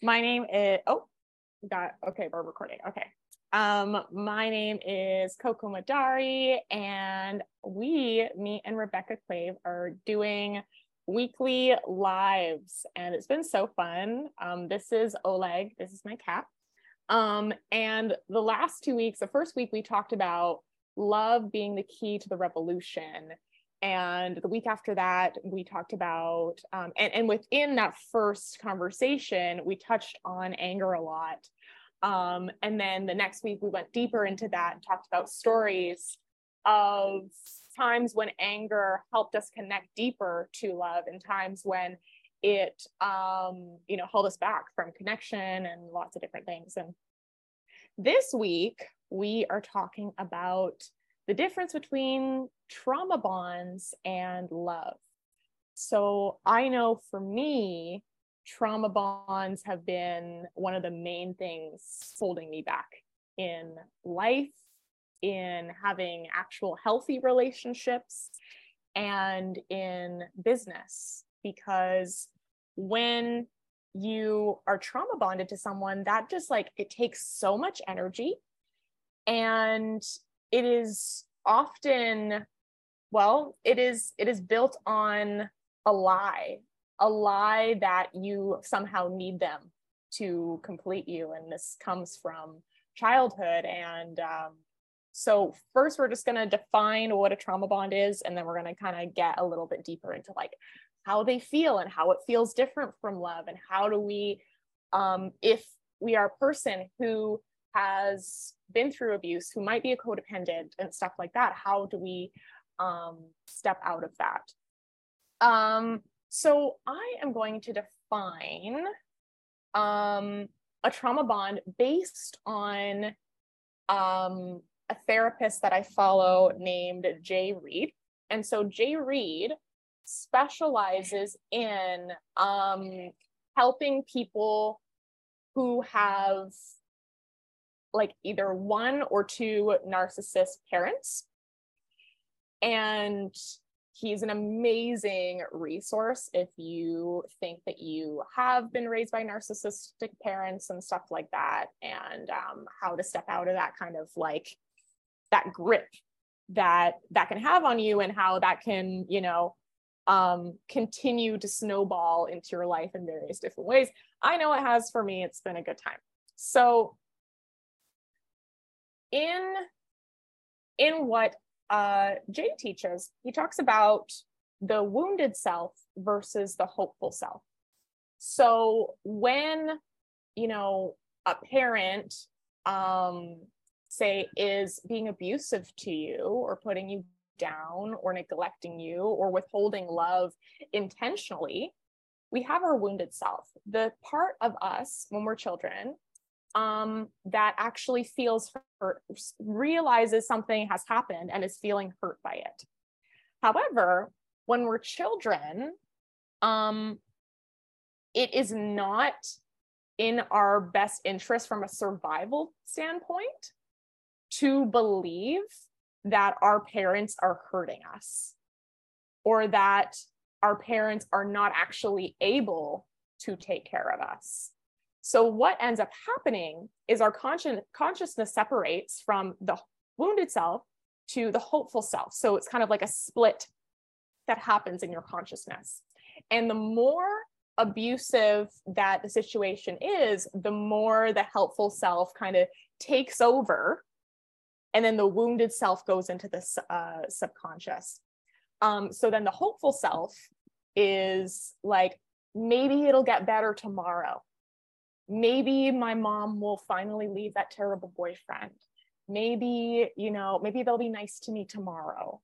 My name is, oh, got, okay, we're recording. Okay. Um, my name is Coco Madari, and we, me and Rebecca Quave, are doing weekly lives, and it's been so fun. Um, this is Oleg, this is my cat. Um, and the last two weeks, the first week, we talked about love being the key to the revolution. And the week after that, we talked about, um, and, and within that first conversation, we touched on anger a lot. Um, and then the next week, we went deeper into that and talked about stories of times when anger helped us connect deeper to love and times when it um, you know held us back from connection and lots of different things and this week we are talking about the difference between trauma bonds and love. So i know for me trauma bonds have been one of the main things holding me back in life in having actual healthy relationships and in business. Because when you are trauma bonded to someone that just like it takes so much energy. And it is often well it is it is built on a lie a lie that you somehow need them to complete you. And this comes from childhood. And um, so first we're just going to define what a trauma bond is and then we're going to kind of get a little bit deeper into like how they feel and how it feels different from love and how do we um, if we are a person who has been through abuse who might be a codependent and stuff like that how do we um, step out of that? Um, so i am going to define um, a trauma bond based on um, a therapist that i follow named jay reid. And so jay reid specializes in um, helping people who have like either one or two narcissist parents. And he's an amazing resource if you think that you have been raised by narcissistic parents and stuff like that, and um, how to step out of that kind of like that grip that that can have on you and how that can you know um, continue to snowball into your life in various different ways. I know it has for me, it's been a good time. So in, in what uh, Jay teaches, he talks about the wounded self versus the hopeful self. So when, you know, a parent, um, say, is being abusive to you or putting you down or neglecting you or withholding love intentionally, we have our wounded self, the part of us when we're children um, that actually feels hurt, realizes something has happened and is feeling hurt by it. However, when we're children, um, it is not in our best interest from a survival standpoint to believe that our parents are hurting us or that our parents are not actually able to take care of us. So, what ends up happening is our consci- consciousness separates from the wounded self to the hopeful self. So, it's kind of like a split that happens in your consciousness. And the more abusive that the situation is, the more the helpful self kind of takes over and then the wounded self goes into the uh, subconscious um, so then the hopeful self is like maybe it'll get better tomorrow maybe my mom will finally leave that terrible boyfriend. Maybe you know maybe they'll be nice to me tomorrow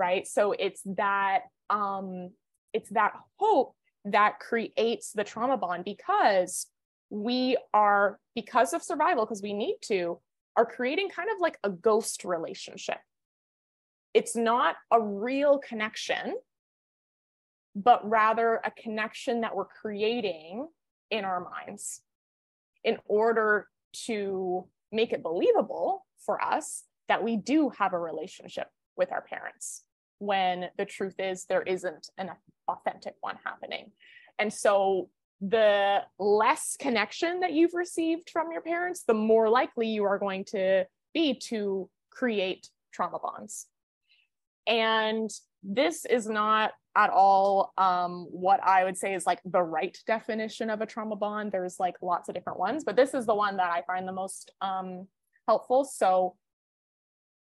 right? So it's that um it's that hope that creates the trauma bond because we are because of survival because we need to are creating kind of like a ghost relationship. It's not a real connection, but rather a connection that we're creating in our minds in order to make it believable for us that we do have a relationship with our parents when the truth is there isn't an authentic one happening. And so the less connection that you've received from your parents, the more likely you are going to be to create trauma bonds. And this is not at all um, what I would say is like the right definition of a trauma bond. There's like lots of different ones, but this is the one that I find the most um, helpful. So,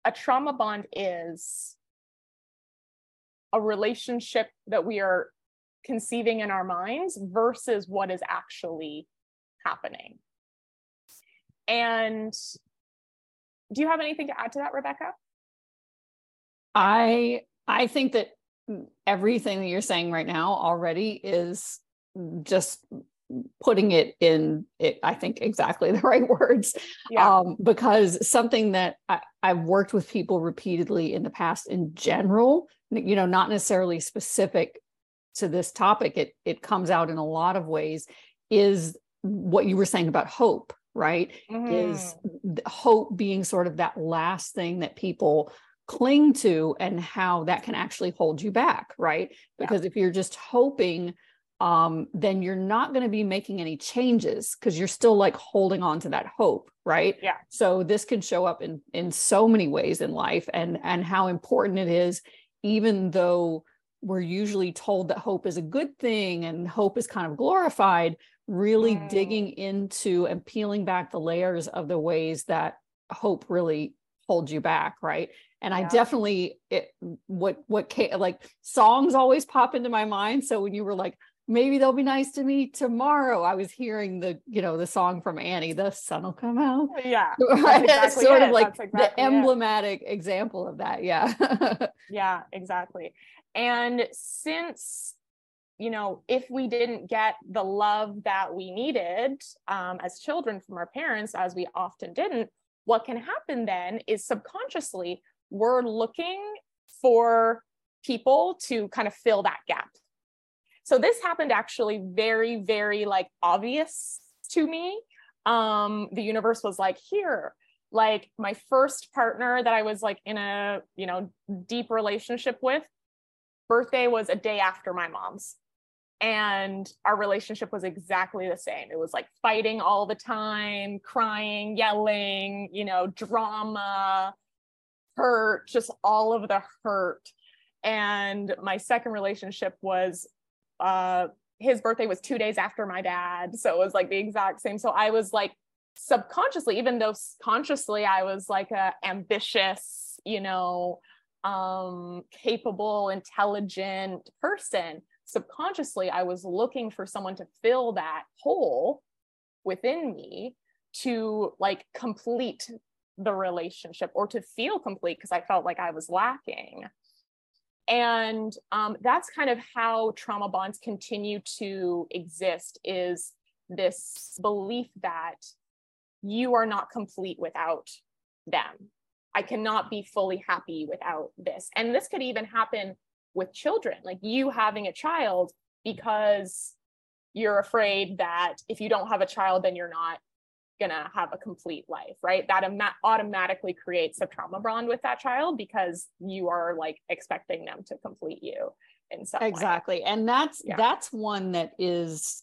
a trauma bond is a relationship that we are conceiving in our minds versus what is actually happening. And do you have anything to add to that, Rebecca? I I think that everything that you're saying right now already is just putting it in it, i think exactly the right words yeah. um, because something that I, i've worked with people repeatedly in the past in general you know not necessarily specific to this topic it it comes out in a lot of ways is what you were saying about hope right mm. is hope being sort of that last thing that people cling to and how that can actually hold you back right because yeah. if you're just hoping um, then you're not going to be making any changes because you're still like holding on to that hope right yeah so this can show up in in so many ways in life and and how important it is even though we're usually told that hope is a good thing and hope is kind of glorified really mm. digging into and peeling back the layers of the ways that hope really holds you back right and yeah. i definitely it what what like songs always pop into my mind so when you were like maybe they'll be nice to me tomorrow i was hearing the you know the song from annie the sun will come out yeah right? exactly sort it. of like exactly the emblematic it. example of that yeah yeah exactly and since you know if we didn't get the love that we needed um, as children from our parents as we often didn't what can happen then is subconsciously we're looking for people to kind of fill that gap. So this happened actually very, very like obvious to me. Um, the universe was like, here, like my first partner that I was like in a, you know, deep relationship with, birthday was a day after my mom's. And our relationship was exactly the same. It was like fighting all the time, crying, yelling, you know, drama, hurt, just all of the hurt. And my second relationship was uh his birthday was 2 days after my dad, so it was like the exact same. So I was like subconsciously even though consciously I was like a ambitious, you know, um capable, intelligent person, subconsciously I was looking for someone to fill that hole within me to like complete the relationship or to feel complete because I felt like I was lacking. And um, that's kind of how trauma bonds continue to exist is this belief that you are not complete without them. I cannot be fully happy without this. And this could even happen with children, like you having a child because you're afraid that if you don't have a child, then you're not gonna have a complete life right that am- automatically creates a trauma bond with that child because you are like expecting them to complete you in some exactly way. and that's yeah. that's one that is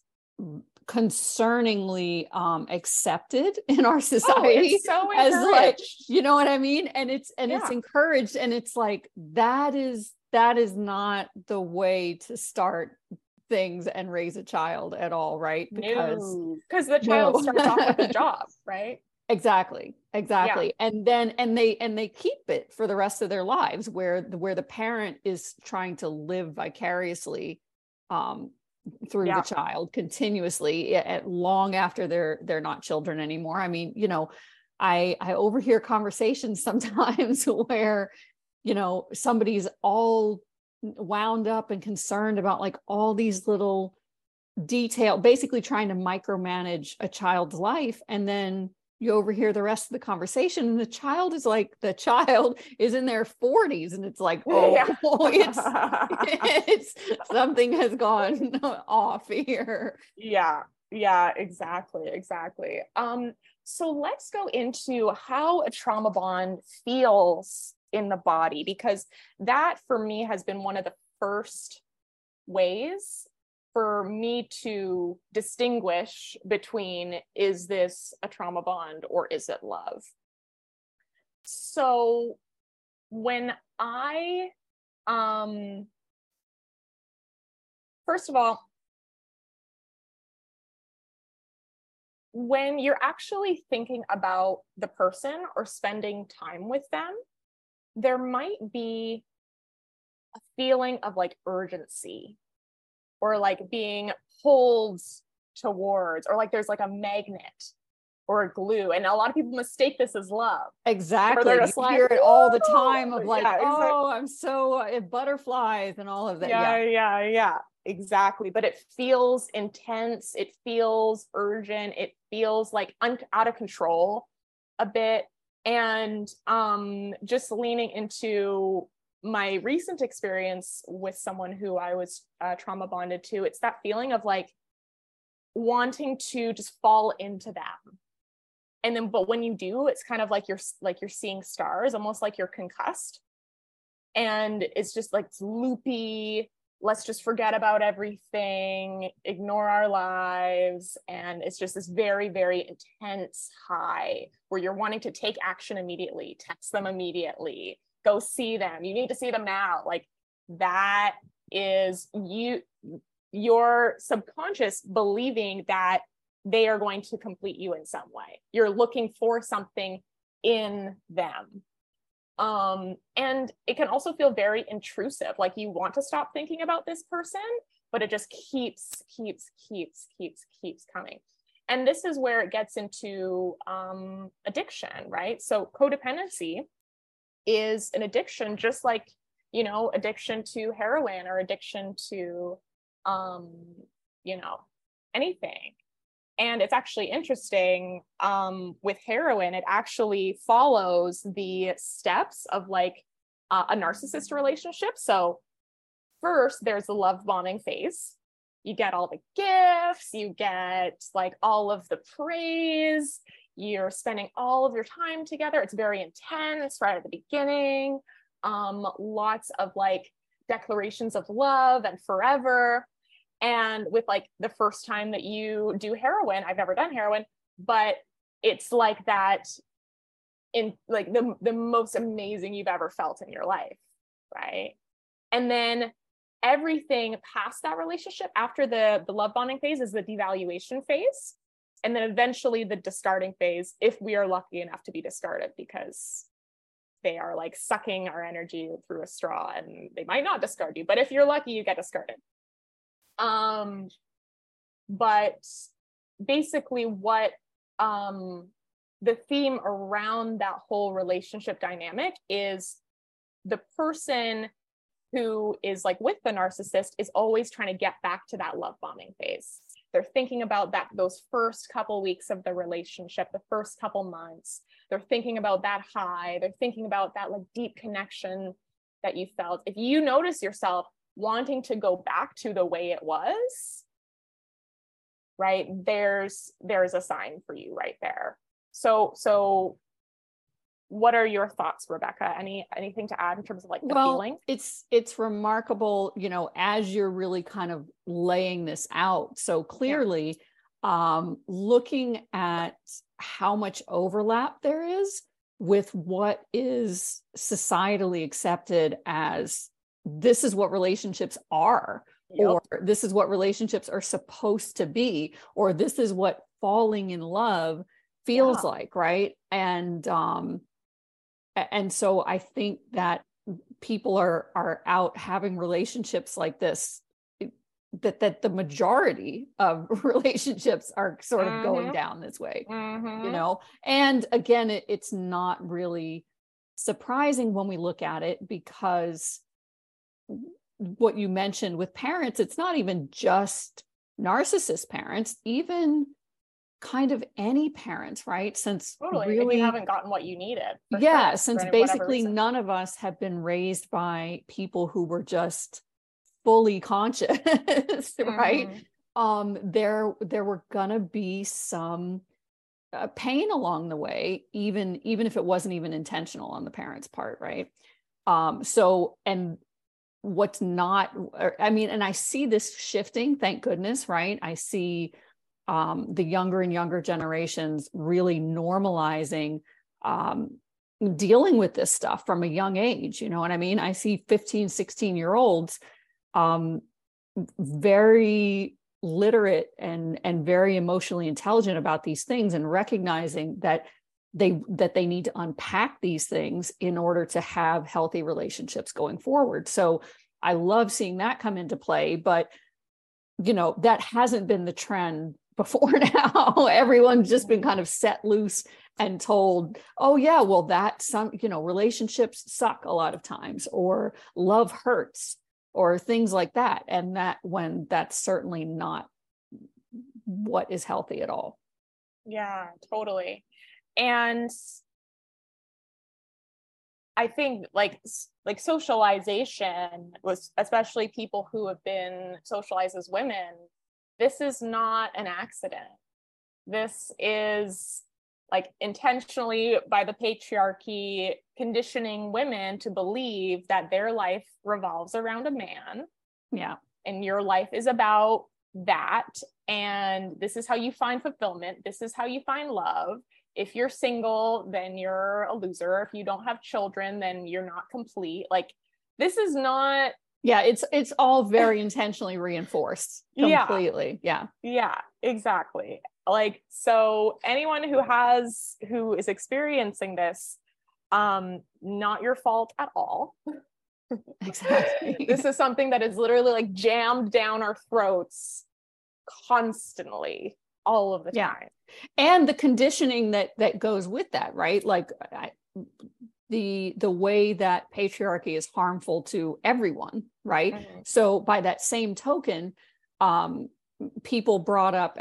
concerningly um accepted in our oh, society oh, so as like you know what i mean and it's and yeah. it's encouraged and it's like that is that is not the way to start things and raise a child at all, right? Because because no. the child no. starts off with a job, right? Exactly. Exactly. Yeah. And then and they and they keep it for the rest of their lives where where the parent is trying to live vicariously um through yeah. the child continuously at long after they're they're not children anymore. I mean, you know, I I overhear conversations sometimes where you know somebody's all wound up and concerned about like all these little detail basically trying to micromanage a child's life and then you overhear the rest of the conversation and the child is like the child is in their 40s and it's like oh yeah. it's, it's something has gone off here yeah yeah exactly exactly um so let's go into how a trauma bond feels in the body because that for me has been one of the first ways for me to distinguish between is this a trauma bond or is it love? So when I um first of all when you're actually thinking about the person or spending time with them there might be a feeling of like urgency or like being pulled towards or like there's like a magnet or a glue and a lot of people mistake this as love. Exactly you like, hear it all the time of like yeah, oh i'm so uh, butterflies and all of that yeah, yeah yeah yeah exactly but it feels intense it feels urgent it feels like out of control a bit and um just leaning into my recent experience with someone who I was uh, trauma bonded to, it's that feeling of like wanting to just fall into them. And then, but when you do, it's kind of like you're like you're seeing stars, almost like you're concussed. And it's just like it's loopy. Let's just forget about everything, ignore our lives. And it's just this very, very intense high where you're wanting to take action immediately, text them immediately, go see them. You need to see them now. Like that is you your subconscious believing that they are going to complete you in some way. You're looking for something in them um and it can also feel very intrusive like you want to stop thinking about this person but it just keeps keeps keeps keeps keeps coming. And this is where it gets into um, addiction right? So codependency is an addiction just like you know addiction to heroin or addiction to um you know anything and it's actually interesting um with heroin it actually follows the steps of like uh, a narcissist relationship so first there's the love bombing phase you get all the gifts you get like all of the praise you're spending all of your time together. It's very intense right at the beginning. Um, lots of like declarations of love and forever. And with like the first time that you do heroin, I've never done heroin, but it's like that in like the, the most amazing you've ever felt in your life. Right. And then everything past that relationship after the the love bombing phase is the devaluation phase and then eventually the discarding phase if we are lucky enough to be discarded because they are like sucking our energy through a straw and they might not discard you but if you're lucky you get discarded um but basically what um the theme around that whole relationship dynamic is the person who is like with the narcissist is always trying to get back to that love bombing phase. They're thinking about that those first couple weeks of the relationship the first couple months. They're thinking about that high. They're thinking about that like deep connection that you felt. If you notice yourself wanting to go back to the way it was right there's there's a sign for you right there. So so what are your thoughts rebecca? Any anything to add in terms of like the well, feeling? it's it's remarkable you know as you're really kind of laying this out. So clearly yeah. um looking at how much overlap there is with what is societally accepted as this is what relationships are yep. or this is what relationships are supposed to be or this is what falling in love feels yeah. like right and um and so i think that people are are out having relationships like this that that the majority of relationships are sort of mm-hmm. going down this way mm-hmm. you know and again it, it's not really surprising when we look at it because what you mentioned with parents it's not even just narcissist parents even kind of any parents, right? Since totally. really you haven't gotten what you needed. Yeah, sure, since basically none of us have been raised by people who were just fully conscious, right? Mm-hmm. Um, there there were gonna be some uh, pain along the way, even even if it wasn't even intentional on the parents' part, right? Um, so and what's not i mean and i see this shifting thank goodness right? I see um, the younger and younger generations really normalizing um, dealing with this stuff from a young age you know what i mean? I see 15 16 year olds um, very literate and and very emotionally intelligent about these things and recognizing that they that they need to unpack these things in order to have healthy relationships going forward. So i love seeing that come into play but you know that hasn't been the trend before now. Everyone's just been kind of set loose and told oh yeah well that some you know relationships suck a lot of times or love hurts or things like that. And that when that's certainly not what is healthy at all. Yeah totally and i think like like socialization was especially people who have been socialized as women this is not an accident. This is like intentionally by the patriarchy conditioning women to believe that their life revolves around a man. Yeah. And your life is about that. And this is how you find fulfillment. This is how you find love if you're single, then you're a loser. If you don't have children, then you're not complete. Like this is not yeah it's it's all very intentionally reinforced completely yeah. yeah yeah exactly like so anyone who has who is experiencing this um not your fault at all exactly this is something that is literally like jammed down our throats constantly all of the yeah. time and the conditioning that that goes with that right like I, the the way that patriarchy is harmful to everyone right mm-hmm. so by that same token um people brought up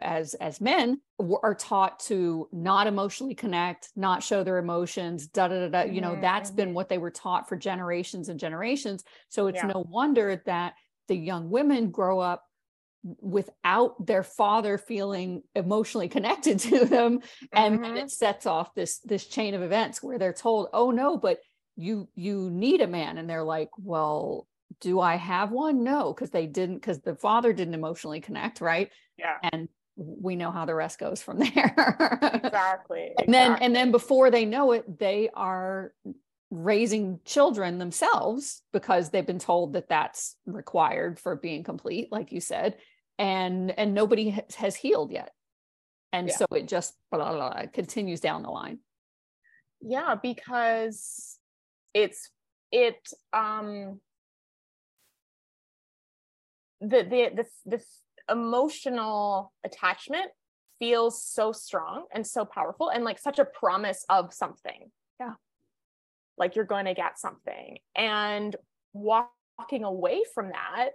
as as men are taught to not emotionally connect not show their emotions da da da, da. Mm-hmm. you know that's mm-hmm. been what they were taught for generations and generations so it's yeah. no wonder that the young women grow up without their father feeling emotionally connected to them and mm-hmm. it sets off this this chain of events where they're told oh no but you you need a man. And they're like well do i have one? No because they didn't because the father didn't emotionally connect right? Yeah. And we know how the rest goes from there. Exactly and exactly. then and then before they know it they are raising children themselves because they've been told that that's required for being complete like you said and and nobody has healed yet. And yeah. so it just blah, blah, blah, continues down the line. Yeah because it's it um the the the, the emotional attachment feels so strong and so powerful and like such a promise of something. Yeah like you're going to get something. And walking away from that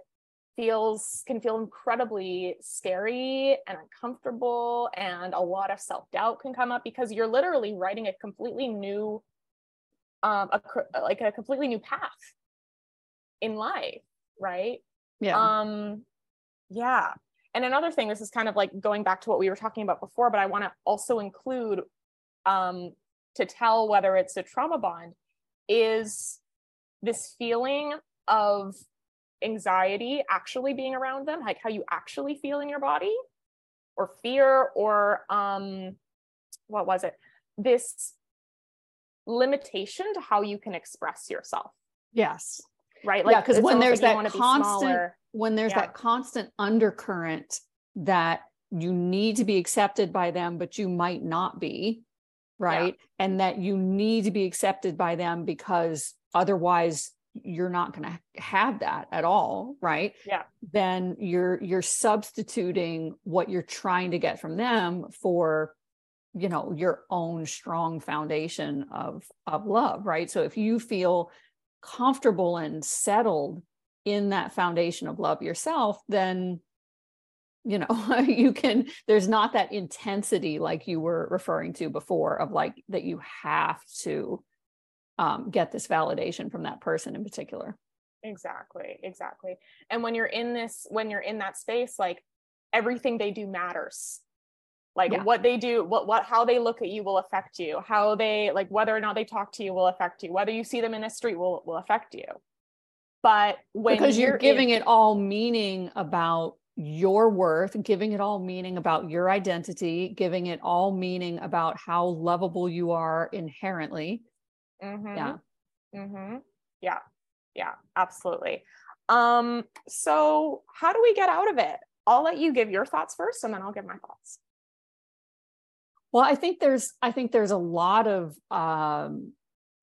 feels can feel incredibly scary and uncomfortable and a lot of self-doubt can come up because you're literally writing a completely new um a, like a completely new path in life right? Yeah. Um yeah. And another thing this is kind of like going back to what we were talking about before but i want to also include um to tell whether it's a trauma bond is this feeling of anxiety actually being around them, like how you actually feel in your body, or fear, or um, what was it? This limitation to how you can express yourself. Yes. Right. Like, yeah, because when there's that constant, when there's yeah. that constant undercurrent that you need to be accepted by them, but you might not be, right? Yeah. And that you need to be accepted by them because otherwise you're not going to have that at all right yeah then you're you're substituting what you're trying to get from them for you know your own strong foundation of of love right so if you feel comfortable and settled in that foundation of love yourself then you know you can there's not that intensity like you were referring to before of like that you have to um, get this validation from that person in particular. Exactly exactly. And when you're in this when you're in that space like everything they do matters. Like yeah. what they do what what how they look at you will affect you. How they like whether or not they talk to you will affect you. Whether you see them in the street will will affect you. But when because you're, you're giving in- it all meaning about your worth, giving it all meaning about your identity, giving it all meaning about how lovable you are inherently. Mm-hmm. Yeah. Mm-hmm. Yeah. Yeah, absolutely. Um, so how do we get out of it? I'll let you give your thoughts first and then I'll give my thoughts. Well, I think there's I think there's a lot of um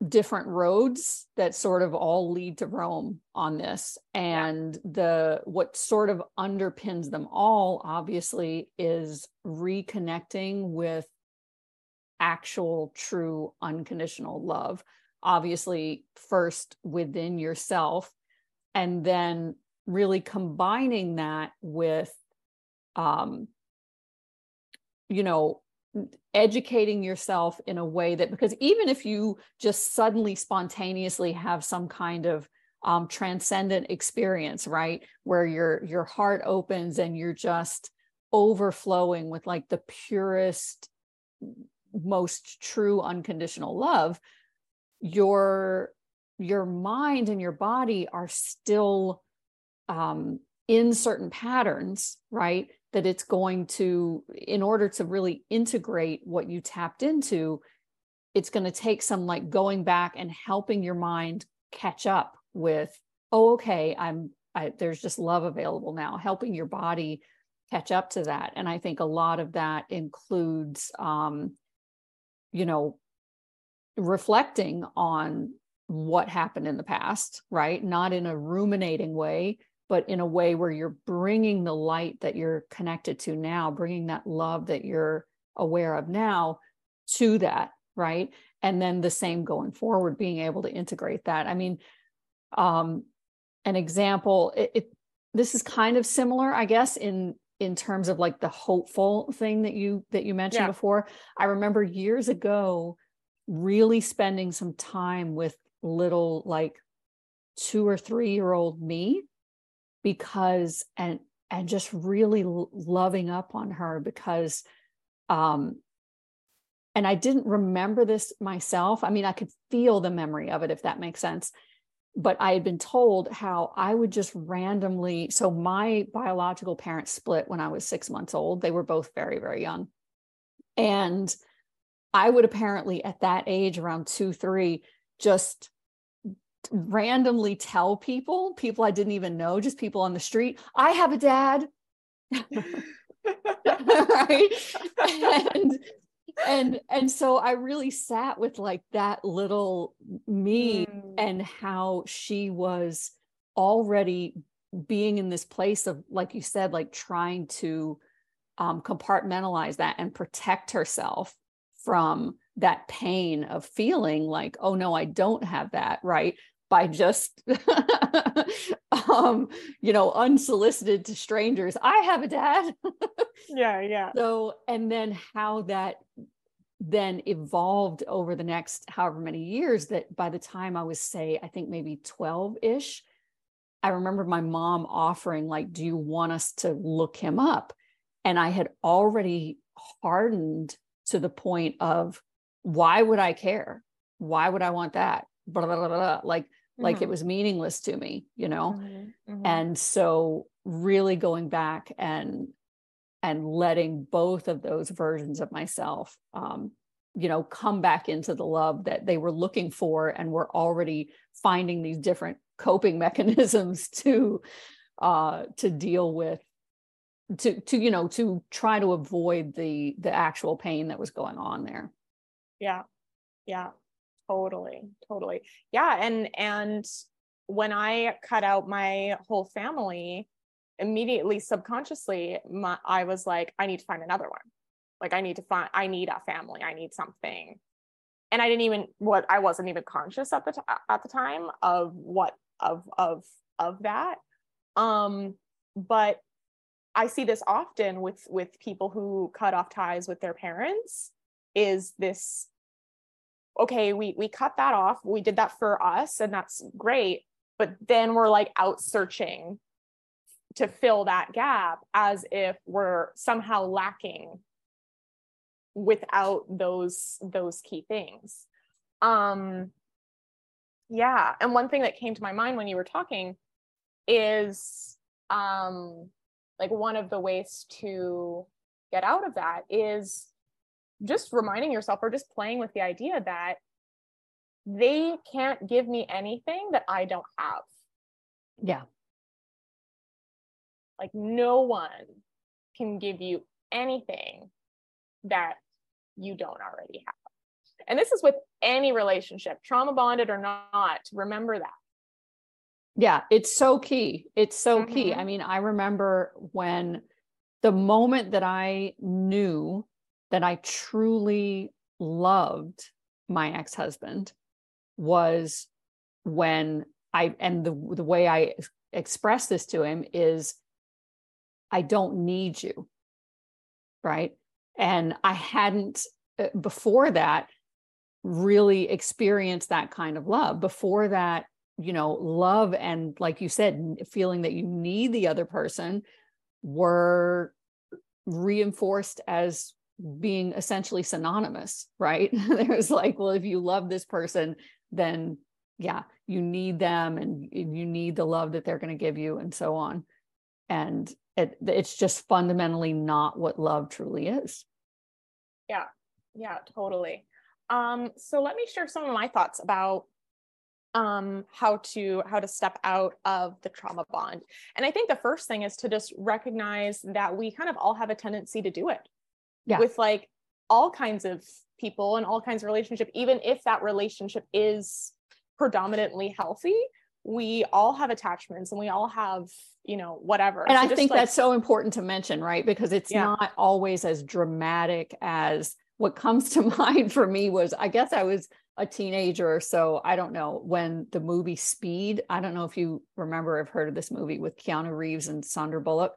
different roads that sort of all lead to Rome on this. And the what sort of underpins them all, obviously, is reconnecting with actual, true, unconditional love. Obviously, first within yourself, and then really combining that with um, you know educating yourself in a way that because even if you just suddenly spontaneously have some kind of um, transcendent experience right where your your heart opens and you're just overflowing with like the purest most true unconditional love your your mind and your body are still um, in certain patterns right that it's going to in order to really integrate what you tapped into it's going to take some like going back and helping your mind catch up with oh okay i'm I, there's just love available now helping your body catch up to that. And i think a lot of that includes um you know reflecting on what happened in the past right? Not in a ruminating way but in a way where you're bringing the light that you're connected to now, bringing that love that you're aware of now to that, right? And then the same going forward, being able to integrate that. I mean, um, an example, it, it this is kind of similar, I guess, in in terms of like the hopeful thing that you that you mentioned yeah. before. I remember years ago really spending some time with little like two or three year old me because and and just really loving up on her because um and I didn't remember this myself. I mean, I could feel the memory of it if that makes sense. But I had been told how I would just randomly so my biological parents split when I was 6 months old. They were both very very young. And I would apparently at that age around 2 3 just randomly tell people, people I didn't even know, just people on the street, I have a dad. right. And and and so I really sat with like that little me mm. and how she was already being in this place of like you said like trying to um, compartmentalize that and protect herself from that pain of feeling like oh no i don't have that right by just um you know unsolicited to strangers. I have a dad. Yeah yeah. So and then how that then evolved over the next however many years that by the time i was say i think maybe 12ish i remember my mom offering like do you want us to look him up? And i had already hardened to the point of why would i care? Why would i want that? Blah, blah, blah, blah. like like mm-hmm. it was meaningless to me you know mm-hmm. Mm-hmm. and so really going back and and letting both of those versions of myself um you know come back into the love that they were looking for and were already finding these different coping mechanisms to uh to deal with to to you know to try to avoid the the actual pain that was going on there yeah yeah totally totally. Yeah and and when i cut out my whole family immediately subconsciously my, i was like i need to find another one. Like i need to find i need a family. I need something. And i didn't even what i wasn't even conscious at the t- at the time of what of of of that. Um but i see this often with with people who cut off ties with their parents is this okay we we cut that off we did that for us and that's great but then we're like out searching to fill that gap as if we're somehow lacking without those those key things um Yeah. And one thing that came to my mind when you were talking is um like one of the ways to get out of that is just reminding yourself or just playing with the idea that they can't give me anything that I don't have. Yeah. Like no one can give you anything that you don't already have. And this is with any relationship, trauma bonded or not, remember that. Yeah, it's so key. It's so mm-hmm. key. I mm-hmm. mean, I remember when the moment that I knew that I truly loved my ex-husband was when I and the the way I express this to him is I don't need you. Right? And I hadn't uh, before that really experienced that kind of love. Before that, you know, love and like you said feeling that you need the other person were reinforced as being essentially synonymous, right? There's like, well, if you love this person, then yeah, you need them and you need the love that they're going to give you and so on. And it, it's just fundamentally not what love truly is. Yeah. Yeah, totally. Um, so let me share some of my thoughts about um, how to how to step out of the trauma bond. And I think the first thing is to just recognize that we kind of all have a tendency to do it. Yeah. With like all kinds of people and all kinds of relationship, even if that relationship is predominantly healthy, we all have attachments and we all have you know whatever and so i think like, that's so important to mention right because it's yeah. not always as dramatic as what comes to mind for me was i guess i was a teenager or so i don't know when the movie speed i don't know if you remember or have heard of this movie with keanu reeves and sandra bullock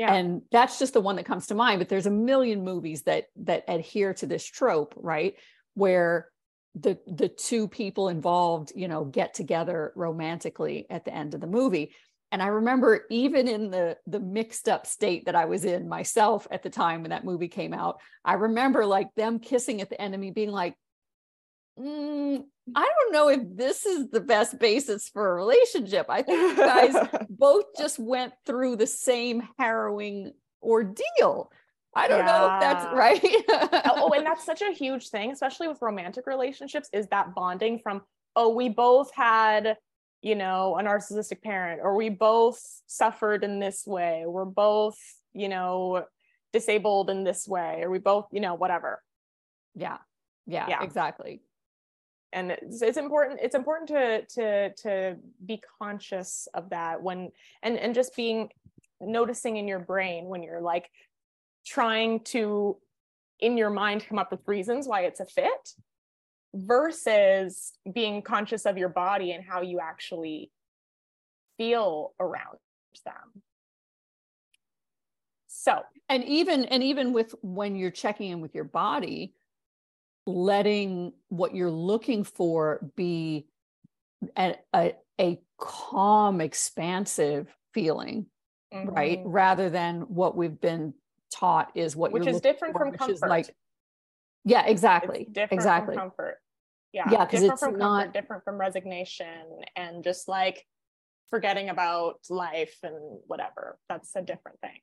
yeah. and that's just the one that comes to mind but there's a million movies that that adhere to this trope right where the the two people involved you know get together romantically at the end of the movie and i remember even in the the mixed up state that i was in myself at the time when that movie came out i remember like them kissing at the end of me being like mm, i don't know if this is the best basis for a relationship i think you guys both just went through the same harrowing ordeal I don't yeah. know if that's right. oh, and that's such a huge thing, especially with romantic relationships, is that bonding from, oh, we both had you know, a narcissistic parent, or we both suffered in this way, we're both, you know, disabled in this way, or we both, you know, whatever. Yeah. Yeah, yeah. exactly. And it's, it's important, it's important to to to be conscious of that when and and just being noticing in your brain when you're like trying to in your mind come up with reasons why it's a fit versus being conscious of your body and how you actually feel around them. So. And even and even with when you're checking in with your body letting what you're looking for be a, a, a calm expansive feeling mm-hmm. right rather than what we've been taught is what which is different for, from comfort like yeah, exactly. Different exactly. from comfort. Yeah. Yeah, because it's from not different from resignation and just like forgetting about life and whatever. That's a different thing.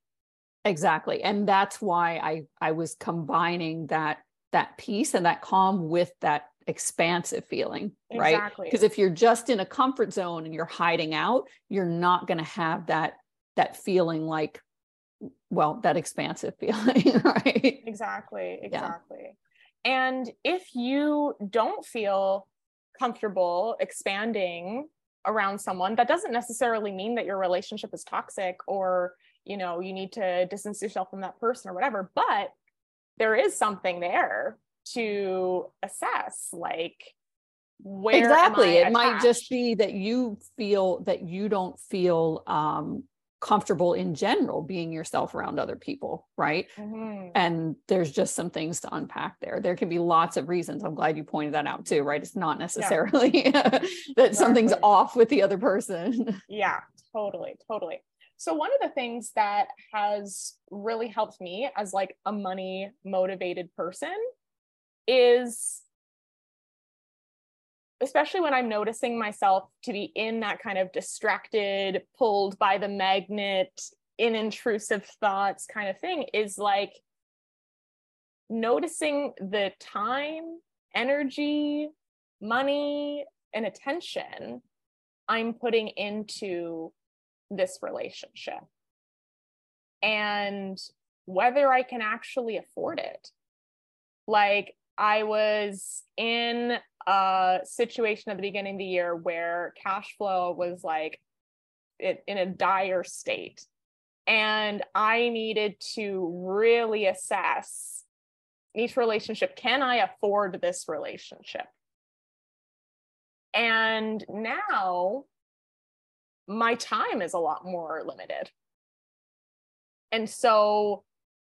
Exactly. And that's why I I was combining that that peace and that calm with that expansive feeling, right? Because if you're just in a comfort zone and you're hiding out, you're not going to have that that feeling like well, that expansive feeling, right? Exactly. Exactly. Yeah. And if you don't feel comfortable expanding around someone, that doesn't necessarily mean that your relationship is toxic or, you know, you need to distance yourself from that person or whatever. But there is something there to assess, like, where exactly. It might just be that you feel that you don't feel um comfortable in general being yourself around other people right? Mm-hmm. and there's just some things to unpack there. There can be lots of reasons. I'm glad you pointed that out too right? It's not necessarily yeah. that exactly. something's off with the other person. Yeah totally totally so one of the things that has really helped me as like a money motivated person is especially when I'm noticing myself to be in that kind of distracted, pulled by the magnet, in intrusive thoughts kind of thing, is like noticing the time, energy, money, and attention I'm putting into this relationship and whether I can actually afford it. Like, I was in a situation at the beginning of the year where cash flow was like it, in a dire state. And I needed to really assess each relationship can I afford this relationship? And now my time is a lot more limited. And so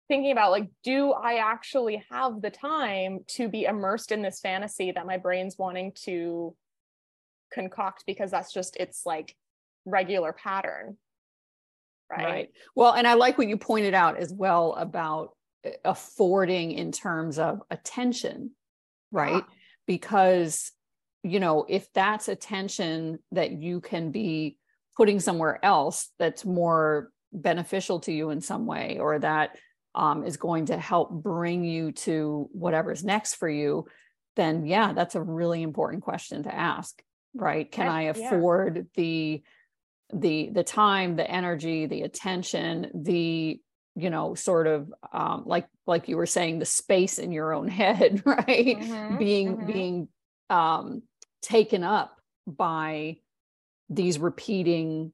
thinking about like do i actually have the time to be immersed in this fantasy that my brain's wanting to concoct because that's just its like regular pattern right, right. well and i like what you pointed out as well about eh, affording in terms of attention right uh-huh. because you know if that's attention that you can be putting somewhere else that's more beneficial to you in some way or that um, is going to help bring you to whatever's next for you, then yeah, that's a really important question to ask, right? Can I afford yeah. the the the time, the energy, the attention, the you know sort of um, like like you were saying the space in your own head right mm-hmm, being mm-hmm. being um, taken up by these repeating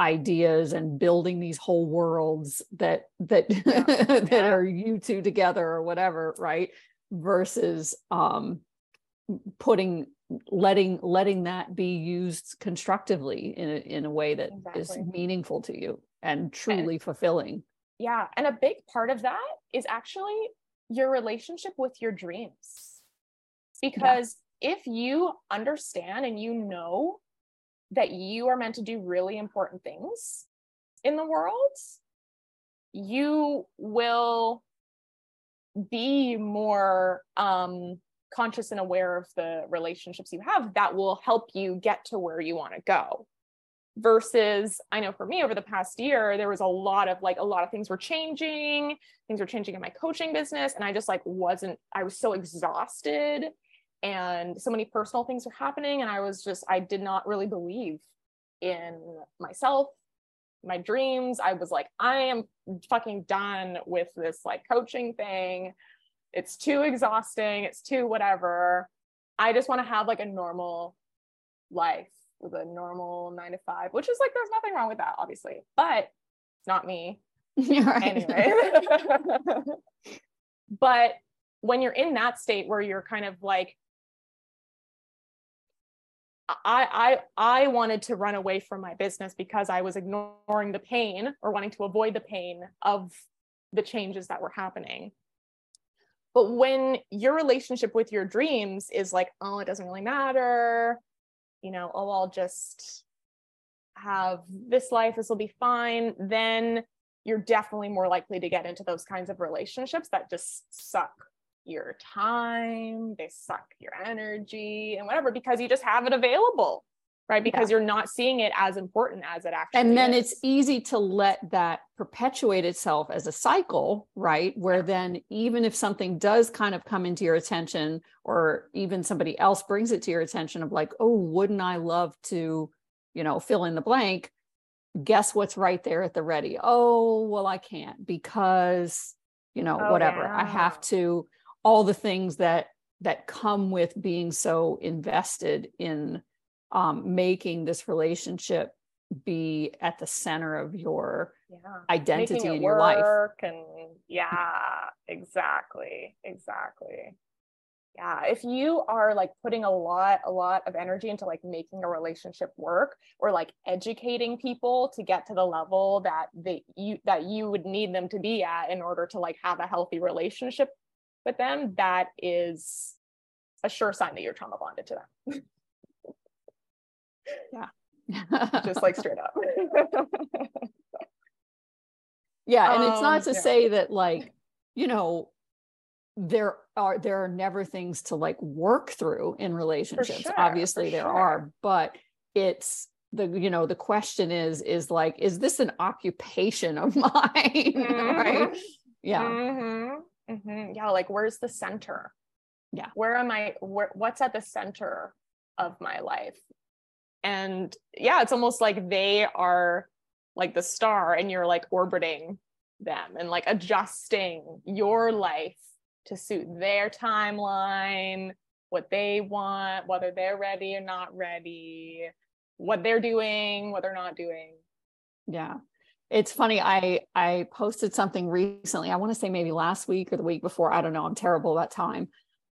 ideas and building these whole worlds that that yeah. that yeah. are you two together or whatever right versus um putting letting letting that be used constructively in a, in a way that exactly. is meaningful to you and truly and, fulfilling yeah and a big part of that is actually your relationship with your dreams because yeah. if you understand and you know that you are meant to do really important things in the world, you will be more um, conscious and aware of the relationships you have that will help you get to where you want to go. Versus i know for me over the past year there was a lot of like a lot of things were changing things were changing in my coaching business and i just like wasn't i was so exhausted and so many personal things were happening and i was just i did not really believe in myself my dreams. I was like i am fucking done with this like coaching thing. It's too exhausting. It's too whatever. I just want to have like a normal life with a normal nine to five which is like there's nothing wrong with that obviously but it's not me. Anyway. But when you're in that state where you're kind of like I, I I wanted to run away from my business because I was ignoring the pain or wanting to avoid the pain of the changes that were happening. But when your relationship with your dreams is like, oh, it doesn't really matter, you know, oh, I'll just have this life, this will be fine, then you're definitely more likely to get into those kinds of relationships that just suck your time, they suck your energy and whatever because you just have it available, right? Because yeah. you're not seeing it as important as it actually And then is. it's easy to let that perpetuate itself as a cycle, right? Where yeah. then even if something does kind of come into your attention or even somebody else brings it to your attention of like, "Oh, wouldn't I love to, you know, fill in the blank?" Guess what's right there at the ready? Oh, well, I can't because you know, oh, whatever. Yeah. I have to all the things that that come with being so invested in um, making this relationship be at the center of your yeah. identity in your life and yeah exactly exactly yeah if you are like putting a lot a lot of energy into like making a relationship work or like educating people to get to the level that they you that you would need them to be at in order to like have a healthy relationship with them, that is a sure sign that you're trauma bonded to them. yeah. Just like straight up. yeah. And um, it's not um, to yeah. say that, like, you know, there are there are never things to like work through in relationships sure, obviously there sure. are but it's the you know the question is is like is this an occupation of mine right Mhm. yeah Mhm, mhm. Yeah, like where's the center? Yeah. Where am I? Where, what's at the center of my life? And yeah, it's almost like they are like the star and you're like orbiting them and like adjusting your life to suit their timeline, what they want, whether they're ready or not ready, what they're doing, what they're not doing. yeah it's funny i i posted something recently i want to say maybe last week or the week before i don't know i'm terrible about time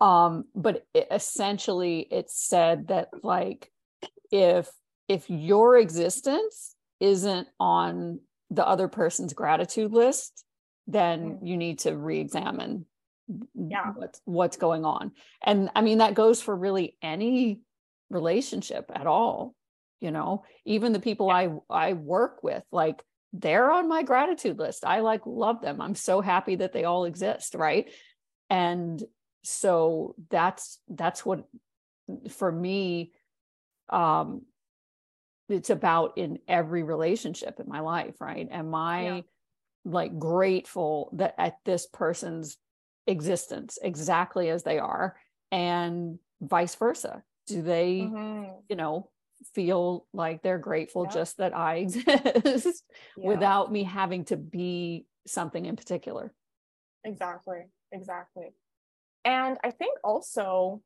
um but it, essentially it said that like if if your existence isn't on the other person's gratitude list then Mm. you need to re-examine Yeah. what's what's going on and i mean that goes for really any relationship at all you know even the people i i work with like they're on my gratitude list. I like love them. I'm so happy that they all exist right? And so that's that's what for me um it's about in every relationship in my life right? Am i Yeah. like grateful that at this person's existence exactly as they are and vice versa? Do they Mhm. you know feel like they're grateful Yeah. just that i exist Yeah. without me having to be something in particular Exactly. Exactly. And I think also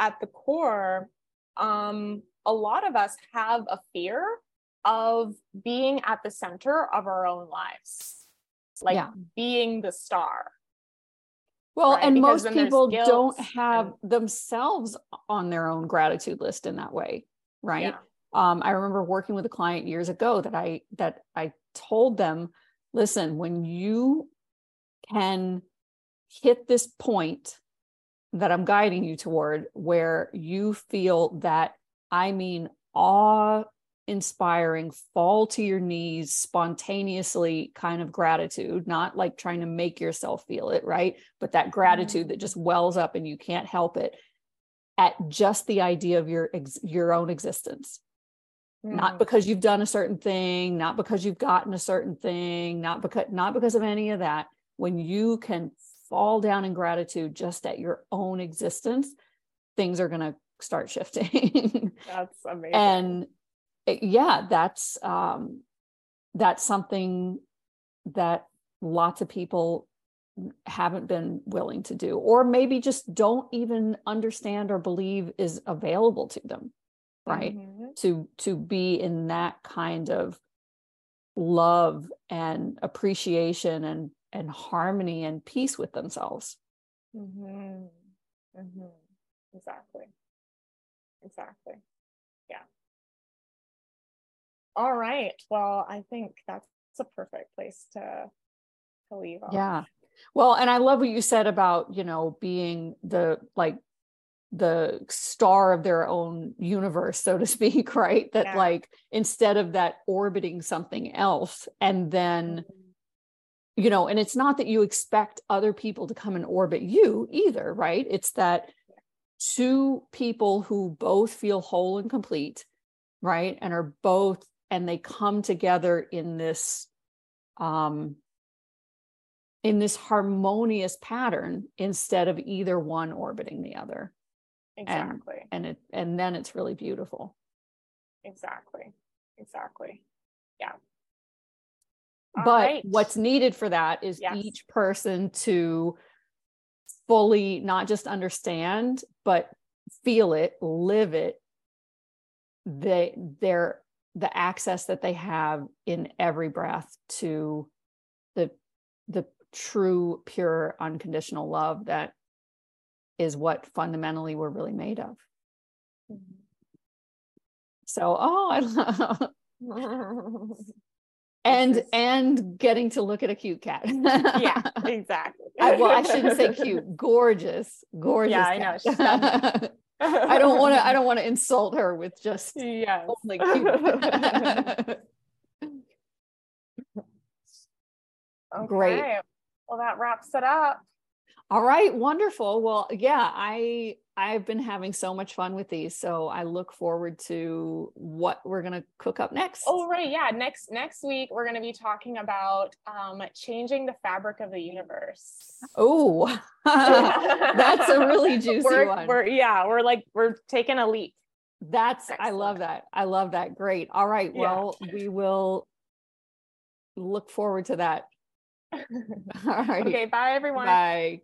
at the core, um, a lot of us have a fear of being at the center of our own lives, like Yeah. being the star. well Right, and because most people don't have and- themselves on their own gratitude list in that way right? Yeah. um, i remember working with a client years ago that i that i told them listen when you can hit this point that i'm guiding you toward where you feel that i mean awe inspiring fall to your knees spontaneously kind of gratitude not like trying to make yourself feel it right? But that gratitude that just wells up and you can't help it at just the idea of your ex- your own existence not Mm. because you've done a certain thing not because you've gotten a certain thing not because not because of any of that when you can fall down in gratitude just at your own existence things are going to start shifting That's amazing. and it- yeah that's um that's something that lots of people haven't been willing to do or maybe just don't even understand or believe is available to them right Mhm. to to be in that kind of love and appreciation and and harmony and peace with themselves Mm-hmm. Mm-hmm. Exactly. Exactly. Yeah. All right. Well, I think that's a perfect place to to leave off. yeah well and i love what you said about you know being the like the star of their own universe so to speak right that Yeah. like instead of that orbiting something else and then Mhm. you know and it's not that you expect other people to come and orbit you either right it's that two people who both feel whole and complete right and are both and they come together in this um in this harmonious pattern instead of either one orbiting the other Exactly. and it and then it's really beautiful Exactly. Exactly. Yeah. All but right. what's needed for that is Yes. each person to fully not just understand but feel it live it they their the access that they have in every breath to the the true pure unconditional love that is what fundamentally we're really made of Mhm. so oh i love and is- and getting to look at a cute cat yeah, exactly. I, well, I shouldn't say cute. Gorgeous, gorgeous. Yeah, I know, cat. she's stunning. I don't want to. I don't want to insult her with just Yes. only cute. Okay. Great. Well, that wraps it up. All right, wonderful. Well, yeah, I I've been having so much fun with these, so I look forward to what we're gonna cook up next. Oh, right, yeah. Next next week we're gonna be talking about um, changing the fabric of the universe. Oh, that's a really juicy we're, one. We're yeah, we're like we're taking a leap. That's Excellent. I love that. I love that. Great. All right. Well, yeah. we will look forward to that. All right. Okay. Bye, everyone. Bye.